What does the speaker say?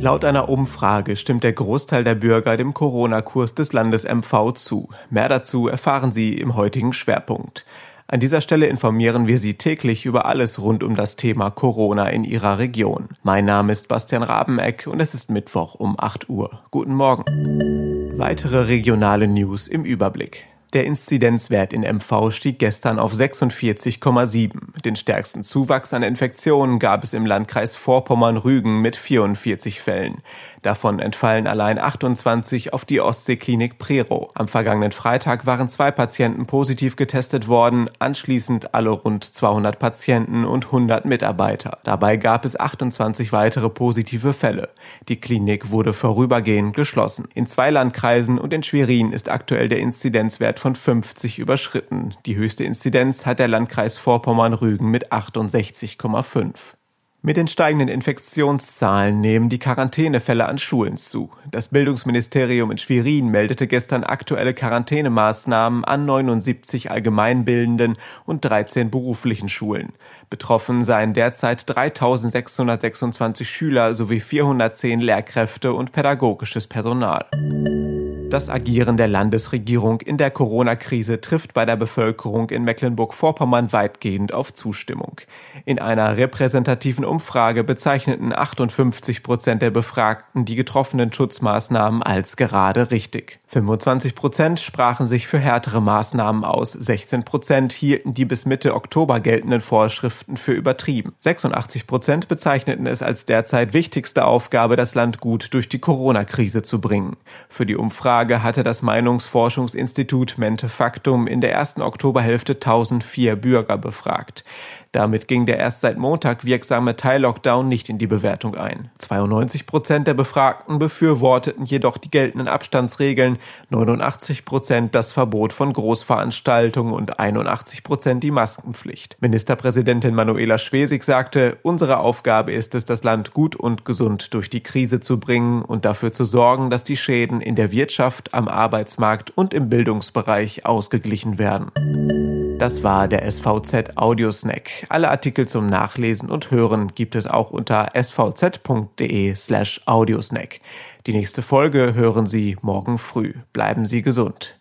Laut einer Umfrage stimmt der Großteil der Bürger dem Corona-Kurs des Landes MV zu. Mehr dazu erfahren Sie im heutigen Schwerpunkt. An dieser Stelle informieren wir Sie täglich über alles rund um das Thema Corona in Ihrer Region. Mein Name ist Bastian Rabeneck und es ist Mittwoch um 8 Uhr. Guten Morgen. Weitere regionale News im Überblick. Der Inzidenzwert in MV stieg gestern auf 46,7. Den stärksten Zuwachs an Infektionen gab es im Landkreis Vorpommern-Rügen mit 44 Fällen. Davon entfallen allein 28 auf die Ostseeklinik Prero. Am vergangenen Freitag waren zwei Patienten positiv getestet worden, anschließend alle rund 200 Patienten und 100 Mitarbeiter. Dabei gab es 28 weitere positive Fälle. Die Klinik wurde vorübergehend geschlossen. In zwei Landkreisen und in Schwerin ist aktuell der Inzidenzwert Wert von 50 überschritten. Die höchste Inzidenz hat der Landkreis Vorpommern-Rügen mit 68,5. Mit den steigenden Infektionszahlen nehmen die Quarantänefälle an Schulen zu. Das Bildungsministerium in Schwerin meldete gestern aktuelle Quarantänemaßnahmen an 79 allgemeinbildenden und 13 beruflichen Schulen. Betroffen seien derzeit 3626 Schüler sowie 410 Lehrkräfte und pädagogisches Personal. Das Agieren der Landesregierung in der Corona-Krise trifft bei der Bevölkerung in Mecklenburg-Vorpommern weitgehend auf Zustimmung. In einer repräsentativen Umfrage bezeichneten 58 Prozent der Befragten die getroffenen Schutzmaßnahmen als gerade richtig. 25 Prozent sprachen sich für härtere Maßnahmen aus, 16 Prozent hielten die bis Mitte Oktober geltenden Vorschriften für übertrieben. 86 Prozent bezeichneten es als derzeit wichtigste Aufgabe, das Land gut durch die Corona-Krise zu bringen. Für die Umfrage Umfrage hatte das Meinungsforschungsinstitut Mente Factum in der ersten Oktoberhälfte 1004 Bürger befragt. Damit ging der erst seit Montag wirksame Teil-Lockdown nicht in die Bewertung ein. 92 Prozent der Befragten befürworteten jedoch die geltenden Abstandsregeln, 89 Prozent das Verbot von Großveranstaltungen und 81 Prozent die Maskenpflicht. Ministerpräsidentin Manuela Schwesig sagte, unsere Aufgabe ist es, das Land gut und gesund durch die Krise zu bringen und dafür zu sorgen, dass die Schäden in der Wirtschaft, am Arbeitsmarkt und im Bildungsbereich ausgeglichen werden. Das war der SVZ Audiosnack. Alle Artikel zum Nachlesen und Hören gibt es auch unter svz.de slash audiosnack. Die nächste Folge hören Sie morgen früh. Bleiben Sie gesund.